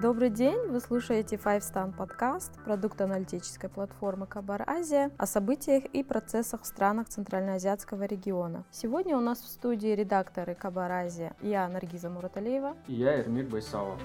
Добрый день, вы слушаете Five Stan подкаст, продукт аналитической платформы Кабар Азия о событиях и процессах в странах Центральноазиатского региона. Сегодня у нас в студии редакторы Кабар Азия я, Наргиза Мураталиева. И я, Эрмир Байсалов.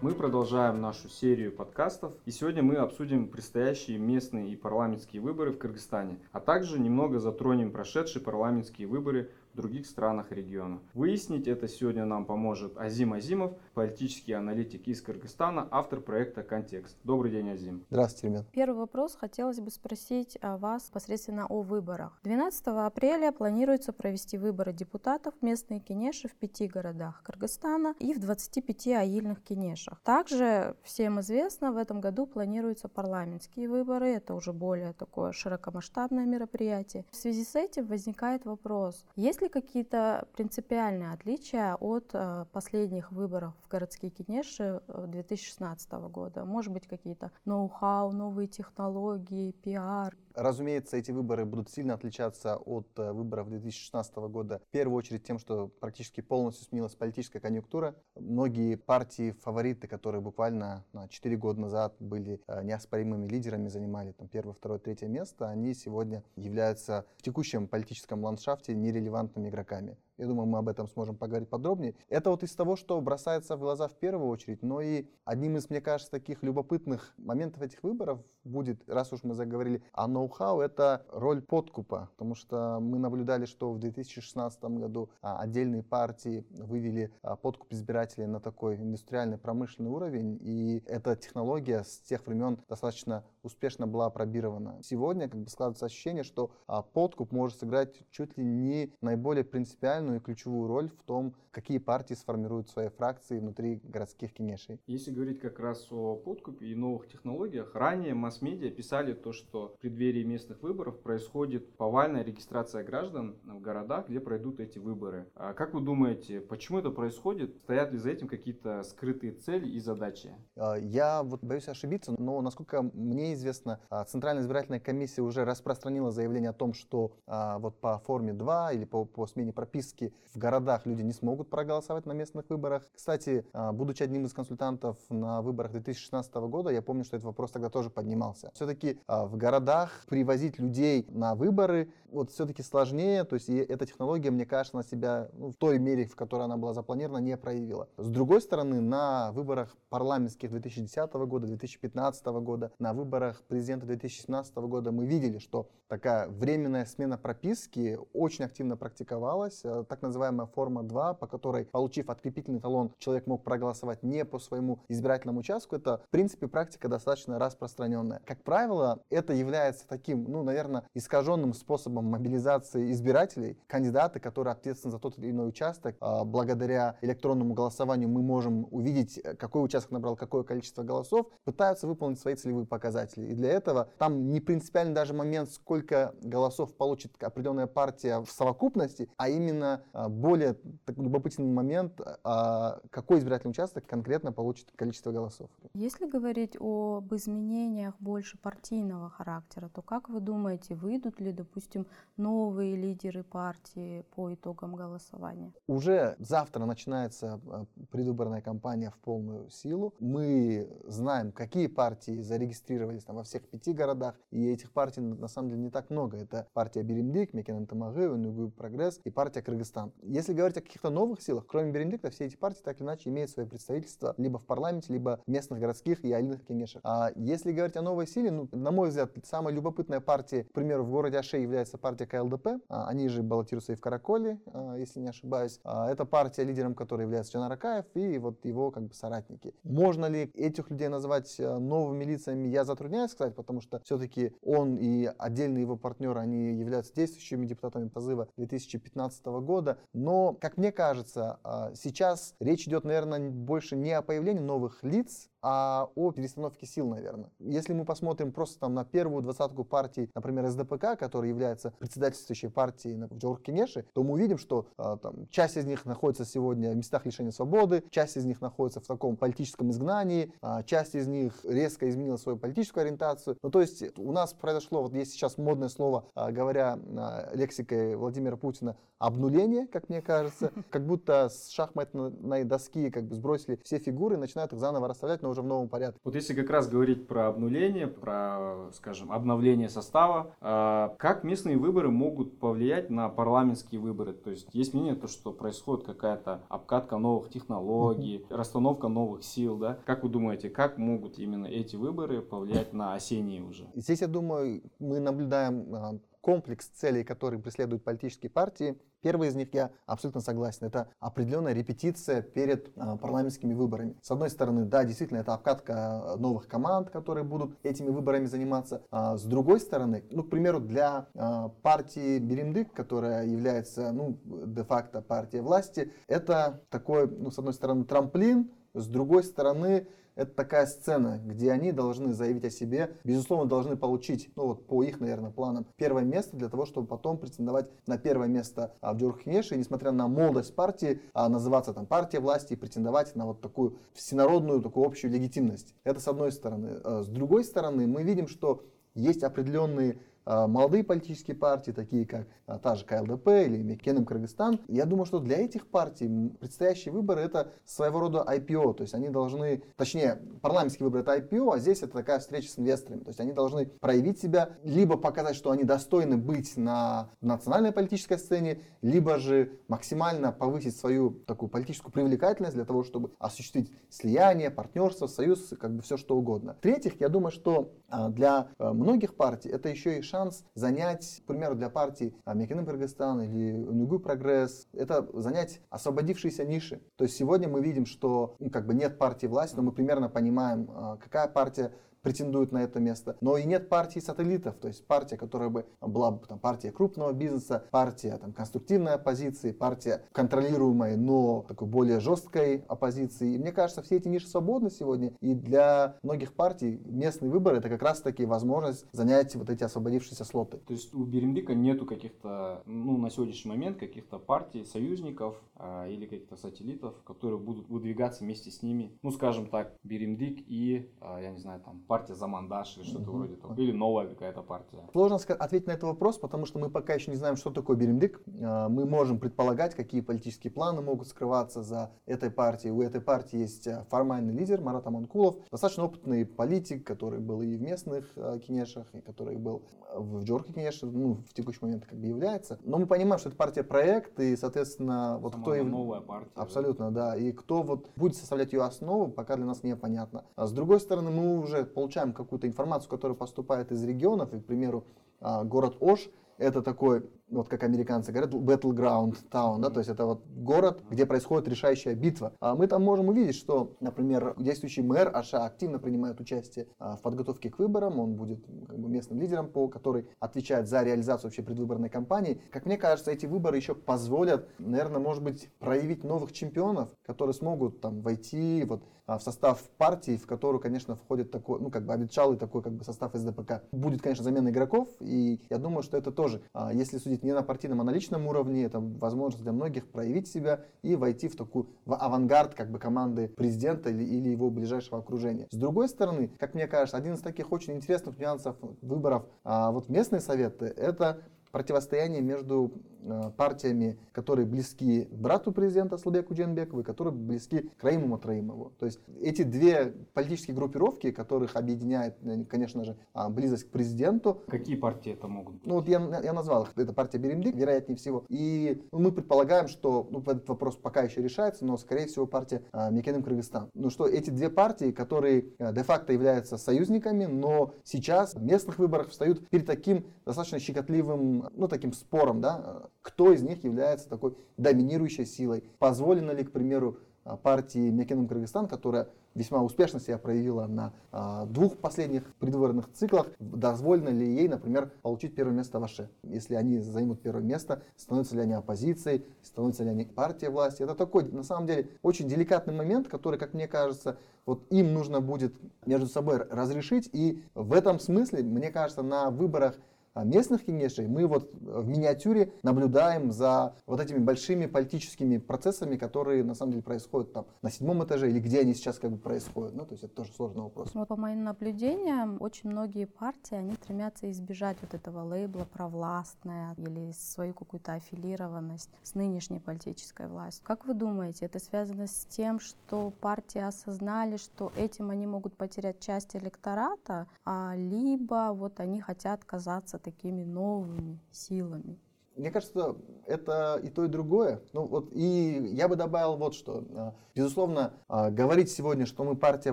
Мы продолжаем нашу серию подкастов, и сегодня мы обсудим предстоящие местные и парламентские выборы в Кыргызстане, а также немного затронем прошедшие парламентские выборы в других странах региона. Выяснить это сегодня нам поможет Азим Азимов, политический аналитик из Кыргызстана, автор проекта «Контекст». Добрый день, Азим. Здравствуйте, ребят. Первый вопрос хотелось бы спросить о вас непосредственно о выборах. 12 апреля планируется провести выборы депутатов местные кенеши в пяти городах Кыргызстана и в 25 аильных кенешах. Также всем известно, в этом году планируются парламентские выборы. Это уже более такое широкомасштабное мероприятие. В связи с этим возникает вопрос, есть ли какие-то принципиальные отличия от э, последних выборов в городские кинеши 2016 года? Может быть, какие-то ноу-хау, новые технологии, пиар? Разумеется, эти выборы будут сильно отличаться от э, выборов 2016 года. В первую очередь тем, что практически полностью сменилась политическая конъюнктура. Многие партии, фавориты, которые буквально на 4 года назад были э, неоспоримыми лидерами, занимали там первое, второе, третье место, они сегодня являются в текущем политическом ландшафте нерелевантными игроками. Я думаю, мы об этом сможем поговорить подробнее. Это вот из того, что бросается в глаза в первую очередь, но и одним из, мне кажется, таких любопытных моментов этих выборов будет, раз уж мы заговорили о ноу-хау, это роль подкупа, потому что мы наблюдали, что в 2016 году а, отдельные партии вывели а, подкуп избирателей на такой индустриальный промышленный уровень, и эта технология с тех времен достаточно успешно была пробирована. Сегодня как бы складывается ощущение, что а, подкуп может сыграть чуть ли не наиболее принципиальную центральную и ключевую роль в том, какие партии сформируют свои фракции внутри городских кенешей. Если говорить как раз о подкупе и новых технологиях, ранее масс-медиа писали то, что в преддверии местных выборов происходит повальная регистрация граждан в городах, где пройдут эти выборы. А как вы думаете, почему это происходит? Стоят ли за этим какие-то скрытые цели и задачи? А, я вот боюсь ошибиться, но насколько мне известно, а, Центральная избирательная комиссия уже распространила заявление о том, что а, вот по форме 2 или по, по смене прописки практически в городах люди не смогут проголосовать на местных выборах. Кстати, а, будучи одним из консультантов на выборах 2016 года, я помню, что этот вопрос тогда тоже поднимался. Все-таки а, в городах привозить людей на выборы вот все-таки сложнее, то есть и эта технология, мне кажется, на себя ну, в той мере, в которой она была запланирована, не проявила. С другой стороны, на выборах парламентских 2010 года, 2015 года, на выборах президента 2017 года мы видели, что такая временная смена прописки очень активно практиковалась, так называемая форма 2, по которой, получив открепительный талон, человек мог проголосовать не по своему избирательному участку, это, в принципе, практика достаточно распространенная. Как правило, это является таким, ну, наверное, искаженным способом способом мобилизации избирателей, кандидаты, которые ответственны за тот или иной участок, а, благодаря электронному голосованию мы можем увидеть, э, какой участок набрал какое количество голосов, пытаются выполнить свои целевые показатели. И для этого там не принципиальный даже момент, сколько голосов получит определенная партия в совокупности, а именно а, более любопытный момент, а, какой избирательный участок конкретно получит количество голосов. Если говорить об изменениях больше партийного характера, то как вы думаете, выйдут ли, допустим, новые лидеры партии по итогам голосования? Уже завтра начинается э, предвыборная кампания в полную силу. Мы знаем, какие партии зарегистрировались там, во всех пяти городах, и этих партий на самом деле не так много. Это партия Беремдик, Мекенен Тамагы, Унгуй Прогресс и партия Кыргызстан. Если говорить о каких-то новых силах, кроме Беремдикта, все эти партии так или иначе имеют свое представительство либо в парламенте, либо местных городских и алиных кенешах. А если говорить о новой силе, ну, на мой взгляд, самая любопытная партия, к примеру, в городе Аше является партия КЛДП. А, они же баллотируются и в Караколе, а, если не ошибаюсь. А, это партия, лидером которой является Джан Аракаев и вот его как бы соратники. Можно ли этих людей назвать новыми лицами, я затрудняюсь сказать, потому что все-таки он и отдельные его партнеры, они являются действующими депутатами позыва 2015 года. Но, как мне кажется, сейчас речь идет, наверное, больше не о появлении новых лиц, а о перестановке сил, наверное. Если мы посмотрим просто там на первую двадцатку партий, например, СДПК, которая является председательствующей партией в Джоркинеше, то мы увидим, что а, там, часть из них находится сегодня в местах лишения свободы, часть из них находится в таком политическом изгнании, а, часть из них резко изменила свою политическую ориентацию. Ну, то есть у нас произошло, вот есть сейчас модное слово, а, говоря а, лексикой Владимира Путина, обнуление, как мне кажется, как будто с шахматной доски как бы сбросили все фигуры и начинают их заново расставлять, но уже в новом порядке. Вот если как раз говорить про обнуление, про, скажем, обновление состава, а, как местные выборы могут повлиять на парламентские выборы? То есть есть мнение, то, что происходит какая-то обкатка новых технологий, расстановка новых сил, да? Как вы думаете, как могут именно эти выборы повлиять на осенние уже? Здесь, я думаю, мы наблюдаем а, комплекс целей, которые преследуют политические партии. Первый из них, я абсолютно согласен, это определенная репетиция перед э, парламентскими выборами. С одной стороны, да, действительно, это обкатка новых команд, которые будут этими выборами заниматься. А с другой стороны, ну, к примеру, для э, партии Беремдык, которая является, ну, де-факто партией власти, это такой, ну, с одной стороны, трамплин, с другой стороны, это такая сцена, где они должны заявить о себе, безусловно, должны получить, ну вот по их, наверное, планам, первое место для того, чтобы потом претендовать на первое место а, в Джурхнеше, и несмотря на молодость партии, а, называться там партия власти и претендовать на вот такую всенародную, такую общую легитимность. Это с одной стороны. А, с другой стороны, мы видим, что есть определенные молодые политические партии, такие как а, та же КЛДП или Мекенем Кыргызстан. Я думаю, что для этих партий предстоящие выборы это своего рода IPO, то есть они должны, точнее, парламентские выборы это IPO, а здесь это такая встреча с инвесторами, то есть они должны проявить себя, либо показать, что они достойны быть на национальной политической сцене, либо же максимально повысить свою такую политическую привлекательность для того, чтобы осуществить слияние, партнерство, союз, как бы все что угодно. В-третьих, я думаю, что а, для многих партий это еще и шанс занять, к примеру, для партии Мекиным Кыргызстан или Унигу Прогресс, это занять освободившиеся ниши. То есть сегодня мы видим, что ну, как бы нет партии власти, но мы примерно понимаем, а, какая партия претендуют на это место. Но и нет партии сателлитов, то есть партия, которая бы была бы там, партия крупного бизнеса, партия там, конструктивной оппозиции, партия контролируемой, но такой более жесткой оппозиции. И мне кажется, все эти ниши свободны сегодня, и для многих партий местные выборы это как раз таки возможность занять вот эти освободившиеся слоты. То есть у Беремдика нету каких-то, ну, на сегодняшний момент каких-то партий, союзников а, или каких-то сателлитов, которые будут выдвигаться вместе с ними. Ну, скажем так, Беремдик и, а, я не знаю, там, партия Замандаш или что-то вроде того. Или новая какая-то партия. Сложно ответить на этот вопрос, потому что мы пока еще не знаем, что такое Беремдик. А, мы можем предполагать, какие политические планы могут скрываться за этой партией. У этой партии есть а, формальный лидер Марат Аманкулов, достаточно опытный политик, который был и в местных а, кинешах, и который был в Джорке, конечно, ну, в текущий момент как бы является. Но мы понимаем, что это партия проект, и, соответственно, вот Самая кто... Ив... новая партия. Абсолютно, да. да. И кто вот будет составлять ее основу, пока для нас непонятно. А с другой стороны, мы уже получаем какую-то информацию, которая поступает из регионов, и, к примеру, а, город Ош это такой вот как американцы говорят, battleground town, да, то есть это вот город, где происходит решающая битва. А мы там можем увидеть, что, например, действующий мэр Аша активно принимает участие а, в подготовке к выборам, он будет как бы, местным лидером, по, который отвечает за реализацию вообще предвыборной кампании. Как мне кажется, эти выборы еще позволят, наверное, может быть, проявить новых чемпионов, которые смогут там войти вот в состав партии, в которую, конечно, входит такой, ну, как бы обветшалый такой, как бы состав СДПК. Будет, конечно, замена игроков, и я думаю, что это тоже, а, если судить не на партийном, а на личном уровне. Это возможность для многих проявить себя и войти в такую в авангард как бы команды президента или, или его ближайшего окружения. С другой стороны, как мне кажется, один из таких очень интересных нюансов выборов а, вот местные советы это противостояние между э, партиями, которые близки брату президента Слабеку Дженбекову и которые близки к Раиму Троимову. То есть эти две политические группировки, которых объединяет, э, конечно же, а, близость к президенту. Какие партии это могут Ну вот я, я назвал их. Это партия Беремдик, вероятнее всего. И ну, мы предполагаем, что ну, этот вопрос пока еще решается, но скорее всего партия а, Мекенем Кыргызстан. Ну что эти две партии, которые э, де-факто являются союзниками, но сейчас в местных выборах встают перед таким достаточно щекотливым ну, таким спором, да, кто из них является такой доминирующей силой. Позволено ли, к примеру, а, партии Мекенум Кыргызстан, которая весьма успешно себя проявила на а, двух последних предвыборных циклах, дозволено ли ей, например, получить первое место в Аше? Если они займут первое место, становятся ли они оппозицией, становятся ли они партией власти? Это такой, на самом деле, очень деликатный момент, который, как мне кажется, вот им нужно будет между собой разрешить. И в этом смысле, мне кажется, на выборах местных кенешей мы вот в миниатюре наблюдаем за вот этими большими политическими процессами, которые на самом деле происходят там на седьмом этаже или где они сейчас как бы происходят. Ну, то есть это тоже сложный вопрос. Вот по моим наблюдениям, очень многие партии, они стремятся избежать вот этого лейбла провластная или свою какую-то аффилированность с нынешней политической властью. Как вы думаете, это связано с тем, что партии осознали, что этим они могут потерять часть электората, а либо вот они хотят казаться такими новыми силами? Мне кажется, это и то, и другое. Ну, вот, и я бы добавил вот что. А, безусловно, а, говорить сегодня, что мы партия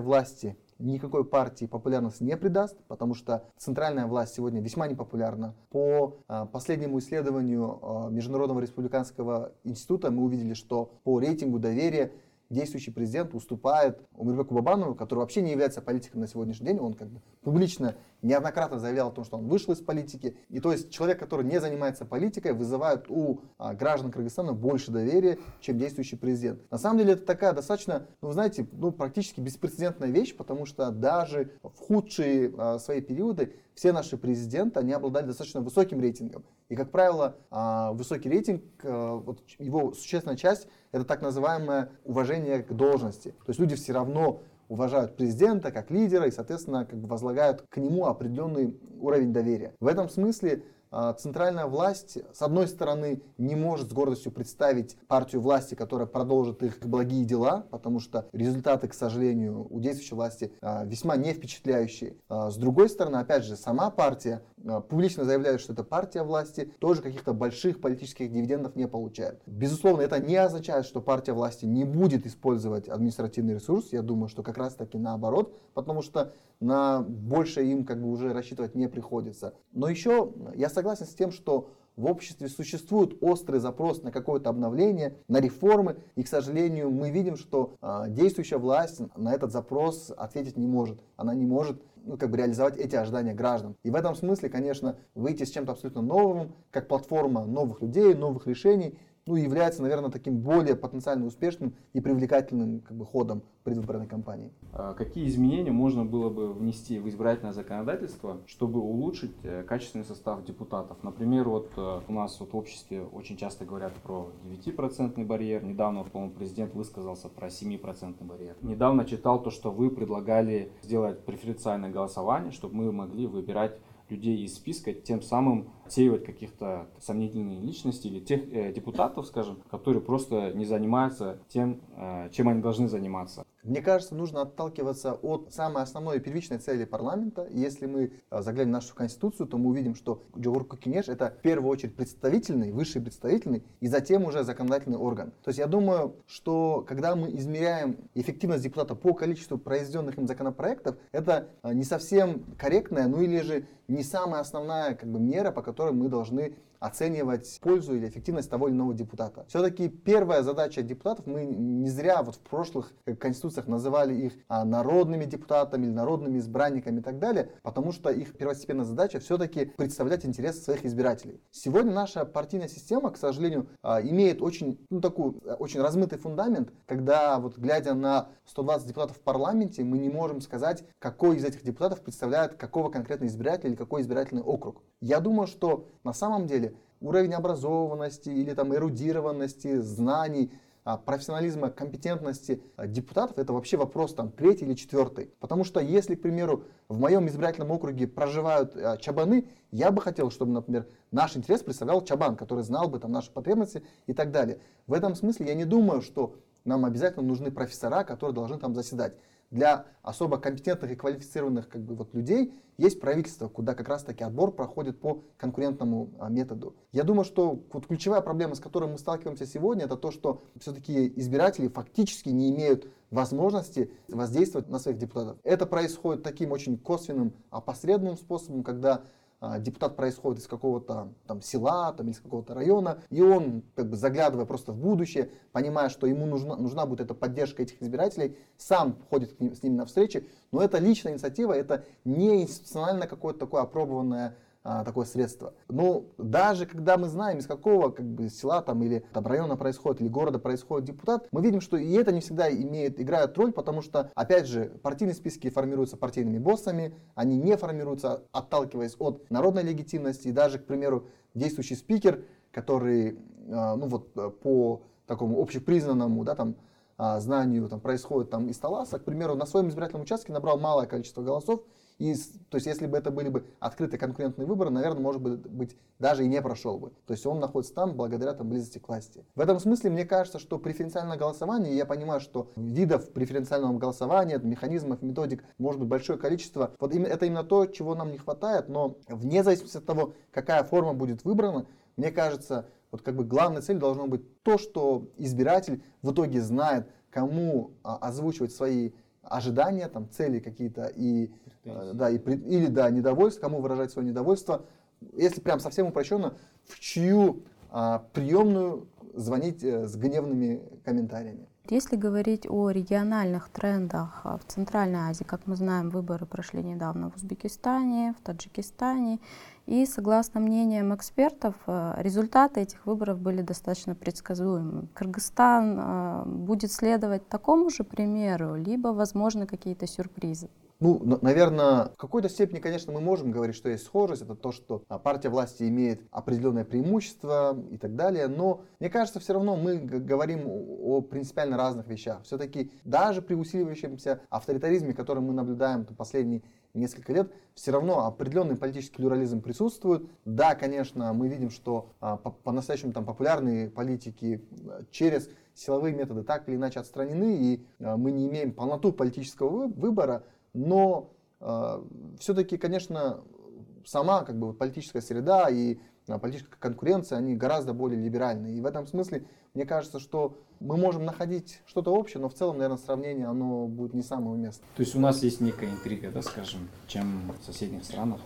власти, никакой партии популярность не придаст, потому что центральная власть сегодня весьма непопулярна. По а, последнему исследованию Международного республиканского института мы увидели, что по рейтингу доверия действующий президент уступает Умирбеку Бабанову, который вообще не является политиком на сегодняшний день. Он как бы публично неоднократно заявлял о том, что он вышел из политики. И то есть человек, который не занимается политикой, вызывает у а, граждан Кыргызстана больше доверия, чем действующий президент. На самом деле это такая достаточно, ну знаете, ну, практически беспрецедентная вещь, потому что даже в худшие а, свои периоды все наши президенты, они обладали достаточно высоким рейтингом. И, как правило, а, высокий рейтинг, а, вот его существенная часть, это так называемое уважение к должности. То есть люди все равно уважают президента как лидера и, соответственно, как бы возлагают к нему определенный уровень доверия. В этом смысле центральная власть, с одной стороны, не может с гордостью представить партию власти, которая продолжит их благие дела, потому что результаты, к сожалению, у действующей власти а, весьма не впечатляющие. А, с другой стороны, опять же, сама партия публично заявляет, что это партия власти, тоже каких-то больших политических дивидендов не получает. Безусловно, это не означает, что партия власти не будет использовать административный ресурс. Я думаю, что как раз таки наоборот, потому что на больше им как бы уже рассчитывать не приходится. Но еще я с тем, что в обществе существует острый запрос на какое-то обновление, на реформы, и, к сожалению, мы видим, что э, действующая власть на этот запрос ответить не может. Она не может ну, как бы реализовать эти ожидания граждан. И в этом смысле, конечно, выйти с чем-то абсолютно новым, как платформа новых людей, новых решений, ну, является, наверное, таким более потенциально успешным и привлекательным как бы, ходом предвыборной кампании. А какие изменения можно было бы внести в избирательное законодательство, чтобы улучшить э, качественный состав депутатов? Например, вот э, у нас вот в обществе очень часто говорят про 9% барьер. Недавно, по-моему, президент высказался про 7% барьер. Недавно читал то, что вы предлагали сделать преференциальное голосование, чтобы мы могли выбирать людей из списка, тем самым отсеивать каких-то сомнительных личностей или тех э, депутатов, скажем, которые просто не занимаются тем, э, чем они должны заниматься. Мне кажется, нужно отталкиваться от самой основной и первичной цели парламента. Если мы э, заглянем в нашу конституцию, то мы увидим, что Джогурку Кинеш это в первую очередь представительный, высший представительный, и затем уже законодательный орган. То есть я думаю, что когда мы измеряем эффективность депутата по количеству произведенных им законопроектов, это э, не совсем корректная, ну или же не самая основная как бы, мера, по которой мы должны оценивать пользу или эффективность того или иного депутата. Все-таки первая задача депутатов, мы не зря вот в прошлых конституциях называли их а, народными депутатами или народными избранниками и так далее, потому что их первостепенная задача все-таки представлять интересы своих избирателей. Сегодня наша партийная система, к сожалению, а, имеет очень, ну, такую, очень размытый фундамент, когда вот глядя на 120 депутатов в парламенте, мы не можем сказать, какой из этих депутатов представляет какого конкретного избирателя или какой избирательный округ. Я думаю, что на самом деле уровень образованности или там эрудированности, знаний, а, профессионализма, компетентности депутатов, это вообще вопрос там третий или четвертый. Потому что если, к примеру, в моем избирательном округе проживают а, чабаны, я бы хотел, чтобы, например, наш интерес представлял чабан, который знал бы там наши потребности и так далее. В этом смысле я не думаю, что нам обязательно нужны профессора, которые должны там заседать для особо компетентных и квалифицированных как бы, вот, людей есть правительство, куда как раз таки отбор проходит по конкурентному а, методу. Я думаю, что вот, ключевая проблема, с которой мы сталкиваемся сегодня, это то, что все-таки избиратели фактически не имеют возможности воздействовать на своих депутатов. Это происходит таким очень косвенным, опосредованным способом, когда а, депутат происходит из какого-то там села там, из какого-то района, и он, как бы заглядывая просто в будущее, понимая, что ему нужна, нужна будет эта поддержка этих избирателей, сам ходит ним, с ними на встречи, но это личная инициатива, это не институционально какое-то такое опробованное а, такое средство. Но даже когда мы знаем, из какого как бы, села там, или там, района происходит, или города происходит депутат, мы видим, что и это не всегда имеет, играет роль, потому что, опять же, партийные списки формируются партийными боссами, они не формируются, отталкиваясь от народной легитимности. И даже, к примеру, действующий спикер, который а, ну, вот, по такому общепризнанному да, там, а, знанию там, происходит там, из Таласа, к примеру, на своем избирательном участке набрал малое количество голосов, и, то есть, если бы это были бы открытые конкурентные выборы, наверное, может быть, даже и не прошел бы. То есть, он находится там благодаря там, близости к власти. В этом смысле, мне кажется, что преференциальное голосование, я понимаю, что видов преференциального голосования, механизмов, методик может быть большое количество. Вот это именно то, чего нам не хватает, но вне зависимости от того, какая форма будет выбрана, мне кажется, вот как бы главная цель должна быть то, что избиратель в итоге знает, кому а, озвучивать свои ожидания, там, цели какие-то и, э, да, и, или да, недовольство, кому выражать свое недовольство. Если прям совсем упрощенно, в чью а, приемную звонить э, с гневными комментариями. Если говорить о региональных трендах а, в Центральной Азии, как мы знаем, выборы прошли недавно в Узбекистане, в Таджикистане, и согласно мнениям экспертов, а, результаты этих выборов были достаточно предсказуемы. Кыргызстан а, будет следовать такому же примеру, либо, возможно, какие-то сюрпризы. Ну, наверное, в какой-то степени, конечно, мы можем говорить, что есть схожесть. Это то, что а, партия власти имеет определенное преимущество и так далее. Но мне кажется, все равно мы говорим о принципиально разных вещах. Все-таки даже при усиливающемся авторитаризме, который мы наблюдаем последние несколько лет, все равно определенный политический плюрализм присутствует. Да, конечно, мы видим, что а, по-настоящему там популярные политики а, через силовые методы так или иначе отстранены, и а, мы не имеем полноту политического выбора, но все-таки, конечно, сама как бы, политическая среда и политическая конкуренция, они гораздо более либеральные. И в этом смысле, мне кажется, что мы можем находить что-то общее, но в целом, наверное, сравнение оно будет не самое уместное. То есть у нас есть некая интрига, да, скажем, чем в соседних странах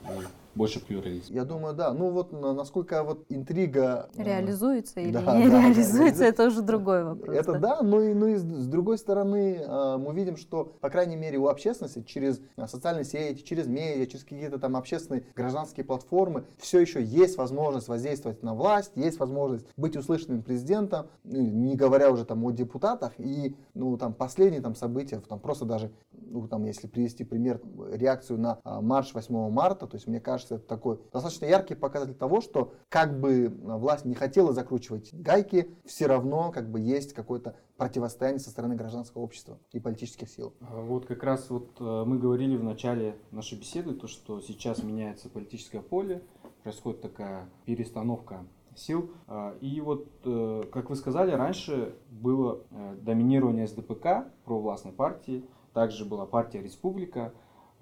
больше плюрализм. Я думаю, да. Ну вот насколько вот интрига... Э, реализуется или да, не да, реализуется, да, это уже другой вопрос. Это да, но, и, ну и с другой стороны э, мы видим, что, по крайней мере, у общественности через э, социальные сети, через медиа, через какие-то там общественные гражданские платформы все еще есть возможность воздействовать на власть, есть возможность быть услышанным президентом, ну, не говоря уже там о депутатах. И ну там последние там события, там просто даже, ну там если привести пример, реакцию на марш 8 марта, то есть мне кажется, кажется, это такой достаточно яркий показатель того, что как бы власть не хотела закручивать гайки, все равно как бы есть какое-то противостояние со стороны гражданского общества и политических сил. А вот как раз вот э, мы говорили в начале нашей беседы, то, что сейчас меняется политическое поле, происходит такая перестановка сил. А, и вот, э, как вы сказали, раньше было э, доминирование СДПК, провластной партии, также была партия Республика,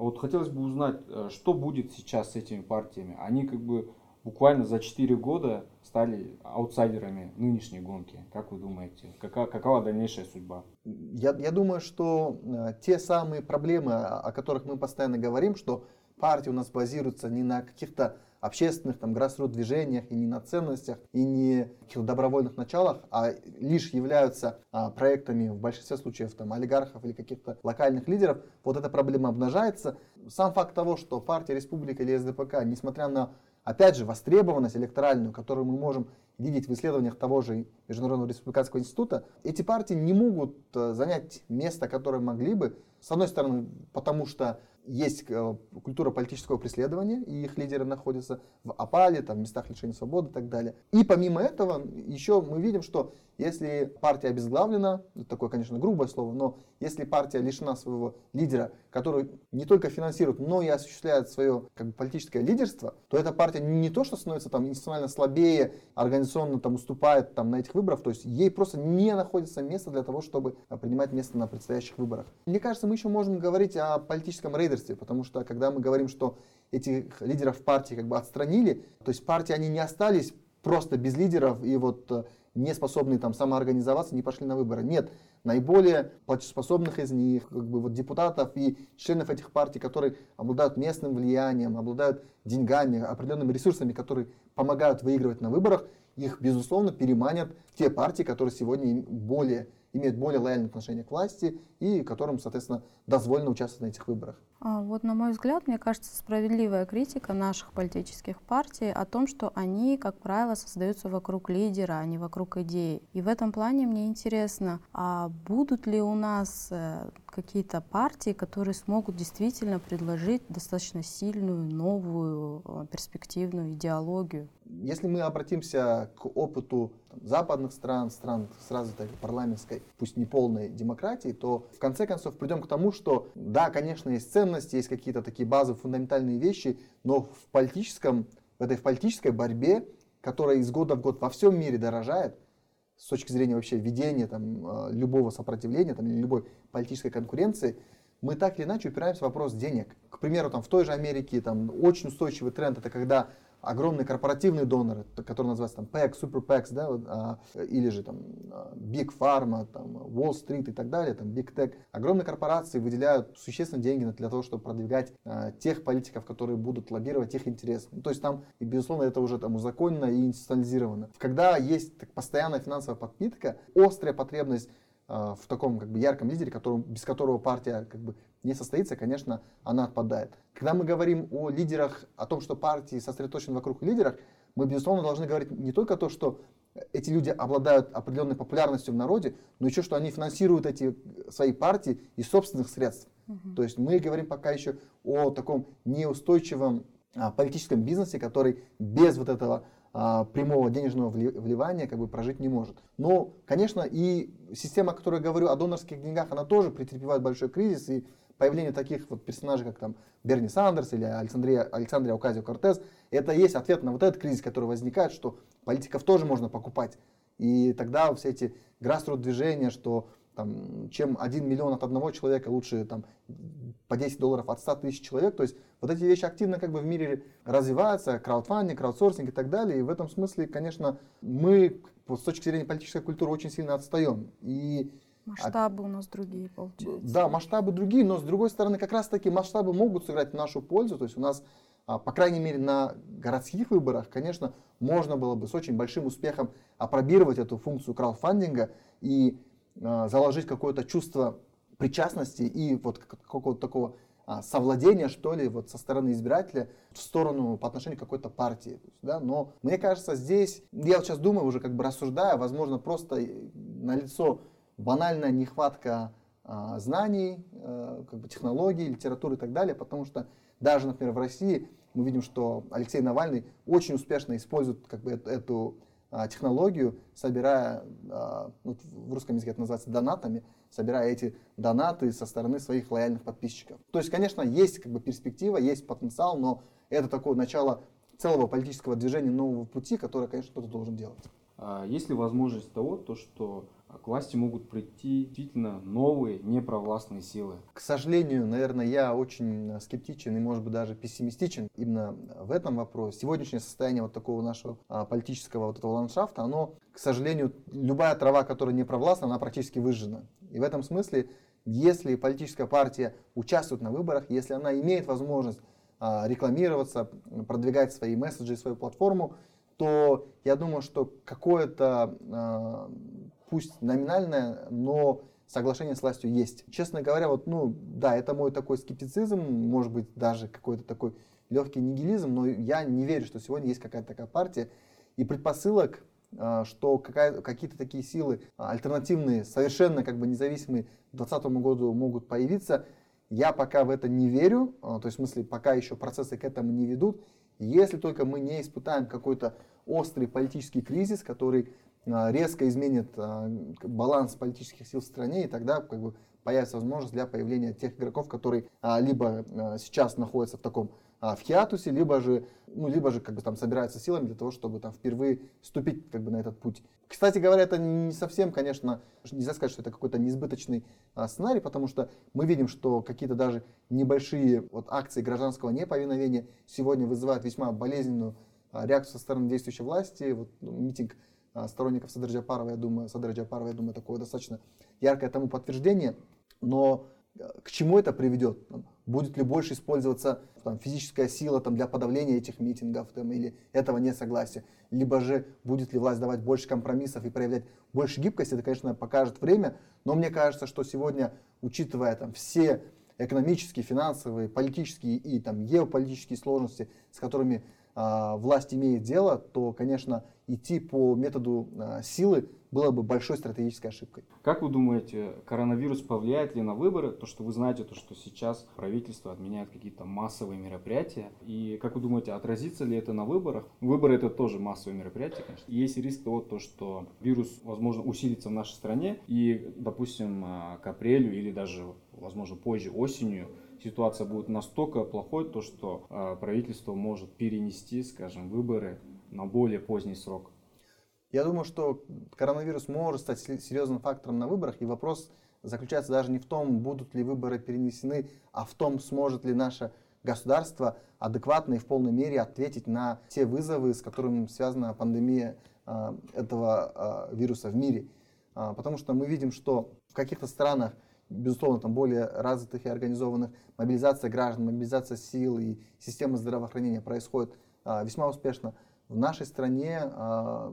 вот хотелось бы узнать, э, что будет сейчас с этими партиями. Они как бы буквально за 4 года стали аутсайдерами нынешней гонки. Как вы думаете, какова, какова дальнейшая судьба? Я, я думаю, что э, те самые проблемы, о которых мы постоянно говорим, что партии у нас базируются не на каких-то общественных там грассрут движениях и не на ценностях и не каких-то добровольных началах, а лишь являются а, проектами в большинстве случаев там олигархов или каких-то локальных лидеров, вот эта проблема обнажается. Сам факт того, что партия Республика или СДПК, несмотря на опять же востребованность электоральную, которую мы можем видеть в исследованиях того же Международного республиканского института, эти партии не могут э, занять место, которое могли бы. С одной стороны, потому что есть э, культура политического преследования, и их лидеры находятся в опале, там, в местах лишения свободы и так далее. И помимо этого, еще мы видим, что если партия обезглавлена, это такое, конечно, грубое слово, но если партия лишена своего лидера, который не только финансирует, но и осуществляет свое как бы, политическое лидерство, то эта партия не то, что становится там институционально слабее, организационно там уступает там на этих выборах, то есть ей просто не находится места для того, чтобы а, принимать место на предстоящих выборах. Мне кажется, мы еще можем говорить о политическом рейдерстве, потому что когда мы говорим, что этих лидеров партии как бы отстранили, то есть партии они не остались просто без лидеров и вот э, не способные там самоорганизоваться, не пошли на выборы. Нет, наиболее платежеспособных из них, как бы вот депутатов и членов этих партий, которые обладают местным влиянием, обладают деньгами, определенными ресурсами, которые помогают выигрывать на выборах, их, безусловно, переманят те партии, которые сегодня более имеют более лояльное отношение к власти и которым, соответственно, дозволено участвовать на этих выборах. А, вот, на мой взгляд, мне кажется, справедливая критика наших политических партий о том, что они, как правило, создаются вокруг лидера, а не вокруг идеи. И в этом плане мне интересно, а будут ли у нас э, какие-то партии, которые смогут действительно предложить достаточно сильную, новую, э, перспективную идеологию? Если мы обратимся к опыту западных стран, стран с развитой парламентской, пусть не полной демократии, то в конце концов придем к тому, что да, конечно, есть ценности, есть какие-то такие базовые фундаментальные вещи, но в политическом, в этой в политической борьбе, которая из года в год во всем мире дорожает, с точки зрения вообще ведения там, э, любого сопротивления там, любой политической конкуренции, мы так или иначе упираемся в вопрос денег. К примеру, там, в той же Америке там, очень устойчивый тренд это когда огромные корпоративные доноры, которые называются там PAC, Super PACs, да, вот, а, или же там а, Big Pharma, там Wall Street и так далее, там Big Tech. Огромные корпорации выделяют существенные деньги для того, чтобы продвигать а, тех политиков, которые будут лоббировать их интересы. Ну, то есть там, и безусловно, это уже там узаконено и институционализировано. Когда есть так, постоянная финансовая подпитка, острая потребность в таком как бы ярком лидере, которым, без которого партия как бы не состоится, конечно, она отпадает. Когда мы говорим о лидерах, о том, что партии сосредоточены вокруг лидеров, мы, безусловно, должны говорить не только то, что эти люди обладают определенной популярностью в народе, но еще, что они финансируют эти свои партии из собственных средств. Угу. То есть мы говорим пока еще о таком неустойчивом а, политическом бизнесе, который без вот этого а, прямого денежного вливания как бы прожить не может. Но, конечно, и система, о которой я говорю, о донорских деньгах, она тоже претерпевает большой кризис, и появление таких вот персонажей, как там Берни Сандерс или Александрия, Александрия Оказио Кортес, это есть ответ на вот этот кризис, который возникает, что политиков тоже можно покупать. И тогда все эти grassroots движения, что там, чем 1 миллион от одного человека лучше там, по 10 долларов от 100 тысяч человек. То есть вот эти вещи активно как бы в мире развиваются, краудфандинг, краудсорсинг и так далее. И в этом смысле, конечно, мы с точки зрения политической культуры очень сильно отстаем. И Масштабы у нас другие, получается. Да, масштабы другие, но с другой стороны, как раз таки масштабы могут сыграть в нашу пользу. То есть у нас, а, по крайней мере, на городских выборах, конечно, можно было бы с очень большим успехом опробировать эту функцию краудфандинга и заложить какое-то чувство причастности и вот какого-то такого а, совладения, что ли, вот со стороны избирателя в сторону по отношению к какой-то партии. Да? Но мне кажется, здесь, я вот сейчас думаю, уже как бы рассуждая, возможно, просто на лицо банальная нехватка а, знаний, а, как бы технологий, литературы и так далее, потому что даже, например, в России мы видим, что Алексей Навальный очень успешно использует как бы, эту а, технологию, собирая, а, ну, в русском языке это называется донатами, собирая эти донаты со стороны своих лояльных подписчиков. То есть, конечно, есть как бы перспектива, есть потенциал, но это такое начало целого политического движения нового пути, которое, конечно, кто-то должен делать. А есть ли возможность того, то, что к власти могут прийти действительно новые непровластные силы? К сожалению, наверное, я очень скептичен и, может быть, даже пессимистичен именно в этом вопросе. Сегодняшнее состояние вот такого нашего а, политического вот этого ландшафта, оно, к сожалению, любая трава, которая не провластна, она практически выжжена. И в этом смысле, если политическая партия участвует на выборах, если она имеет возможность а, рекламироваться, продвигать свои месседжи, свою платформу, то я думаю, что какое-то, а, пусть номинальное, но соглашение с властью есть. Честно говоря, вот, ну, да, это мой такой скептицизм, может быть, даже какой-то такой легкий нигилизм, но я не верю, что сегодня есть какая-то такая партия. И предпосылок, а, что какие-то такие силы альтернативные, совершенно как бы независимые к 2020 году могут появиться, я пока в это не верю, а, то есть в смысле пока еще процессы к этому не ведут. Если только мы не испытаем какой-то острый политический кризис, который а, резко изменит а, баланс политических сил в стране, и тогда как бы, появится возможность для появления тех игроков, которые а, либо сейчас находятся в таком в хиатусе, либо же, ну, либо же как бы там собираются силами для того, чтобы там впервые вступить как бы на этот путь. Кстати говоря, это не совсем, конечно, нельзя сказать, что это какой-то неизбыточный а, сценарий, потому что мы видим, что какие-то даже небольшие вот акции гражданского неповиновения сегодня вызывают весьма болезненную а, реакцию со стороны действующей власти. Вот, ну, митинг а, сторонников Садыр Джапарова, я думаю, Садыр Джапарова, я думаю, такое достаточно яркое тому подтверждение, но э, к чему это приведет? Будет ли больше использоваться там, физическая сила там, для подавления этих митингов там, или этого несогласия? Либо же будет ли власть давать больше компромиссов и проявлять больше гибкости? Это, конечно, покажет время, но мне кажется, что сегодня, учитывая там, все экономические, финансовые, политические и там, геополитические сложности, с которыми э, власть имеет дело, то, конечно, идти по методу э, силы было бы большой стратегической ошибкой. Как вы думаете, коронавирус повлияет ли на выборы? То, что вы знаете, то, что сейчас правительство отменяет какие-то массовые мероприятия. И как вы думаете, отразится ли это на выборах? Выборы это тоже массовые мероприятия, конечно. И есть риск того, то, что вирус, возможно, усилится в нашей стране. И, допустим, а, к апрелю или даже, возможно, позже осенью ситуация будет настолько плохой, то что э, правительство может перенести, скажем, выборы на более поздний срок. Я думаю, что коронавирус может стать серьезным фактором на выборах, и вопрос заключается даже не в том, будут ли выборы перенесены, а в том, сможет ли наше государство адекватно и в полной мере ответить на те вызовы, с которыми связана пандемия э, этого э, вируса в мире. Э, потому что мы видим, что в каких-то странах, безусловно, там более развитых и организованных, мобилизация граждан, мобилизация сил и системы здравоохранения происходит весьма успешно. В нашей стране э,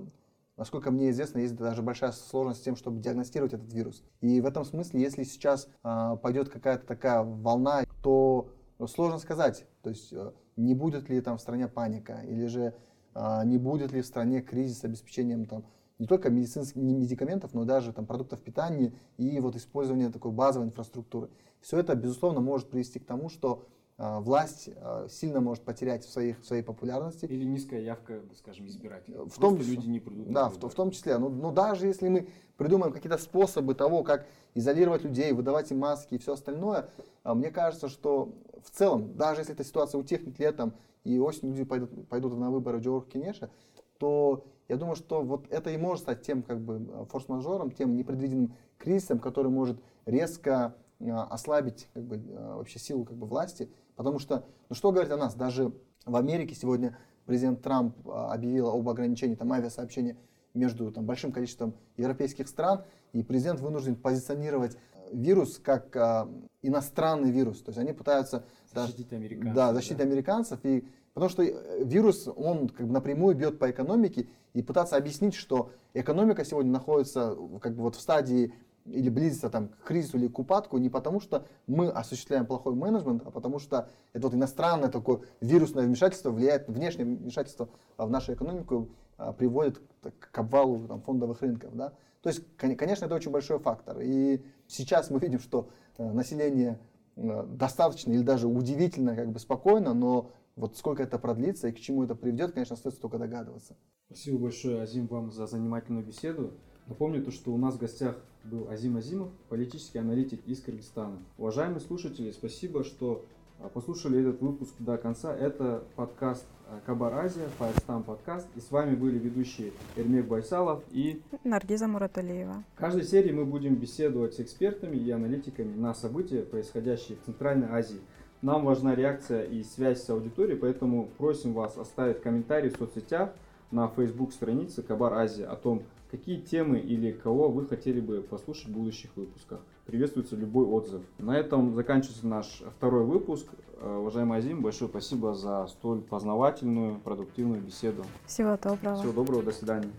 Насколько мне известно, есть даже большая сложность с тем, чтобы диагностировать этот вирус. И в этом смысле, если сейчас э, пойдет какая-то такая волна, то сложно сказать, то есть э, не будет ли там в стране паника, или же э, не будет ли в стране кризис с обеспечением там, не только медицинских медикаментов, но даже там, продуктов питания и вот использование такой базовой инфраструктуры. Все это, безусловно, может привести к тому, что а, власть а, сильно может потерять в, своих, в своей популярности. Или низкая явка, скажем, избирателей. В том, люди не придут. Да, в, в том числе. Ну, ну, даже если мы придумаем какие-то способы того, как изолировать людей, выдавать им маски и все остальное, а, мне кажется, что в целом, даже если эта ситуация утихнет летом и осенью люди пойдут, пойдут на выборы в Джордж Кенеша, то я думаю, что вот это и может стать тем как бы форс-мажором, тем непредвиденным кризисом, который может резко ослабить как бы, вообще силу как бы, власти Потому что, ну что говорить о нас, даже в Америке сегодня президент Трамп а, объявил об ограничении там, авиасообщения между там, большим количеством европейских стран, и президент вынужден позиционировать вирус как а, иностранный вирус. То есть они пытаются защитить американцев. Да, защитить да. американцев. И, потому что э, вирус, он как бы напрямую бьет по экономике, и пытаться объяснить, что экономика сегодня находится как бы вот в стадии или близится там, к кризису или к упадку не потому, что мы осуществляем плохой менеджмент, а потому что это вот иностранное такое вирусное вмешательство влияет, внешнее вмешательство в нашу экономику а, приводит к обвалу там, фондовых рынков. Да? То есть, конечно, это очень большой фактор. И сейчас мы видим, что э, население э, достаточно или даже удивительно как бы спокойно, но вот сколько это продлится и к чему это приведет, конечно, остается только догадываться. Спасибо большое, Азим, вам за занимательную беседу. Напомню то, что у нас в гостях был Азим Азимов, политический аналитик из Кыргызстана. Уважаемые слушатели, спасибо, что а, послушали этот выпуск до конца. Это подкаст а, Кабар Азия, Фаерстам подкаст. И с вами были ведущие Эрмек Байсалов и Наргиза Мураталиева. В каждой серии мы будем беседовать с экспертами и аналитиками на события, происходящие в Центральной Азии. Нам важна реакция и связь с аудиторией, поэтому просим вас оставить комментарий в соцсетях на Facebook странице Кабар Азия о том, Какие темы или кого вы хотели бы послушать в будущих выпусках? Приветствуется любой отзыв. На этом заканчивается наш второй выпуск. Э, уважаемый Азим, большое спасибо за столь познавательную, продуктивную беседу. Всего доброго. Всего доброго, до свидания.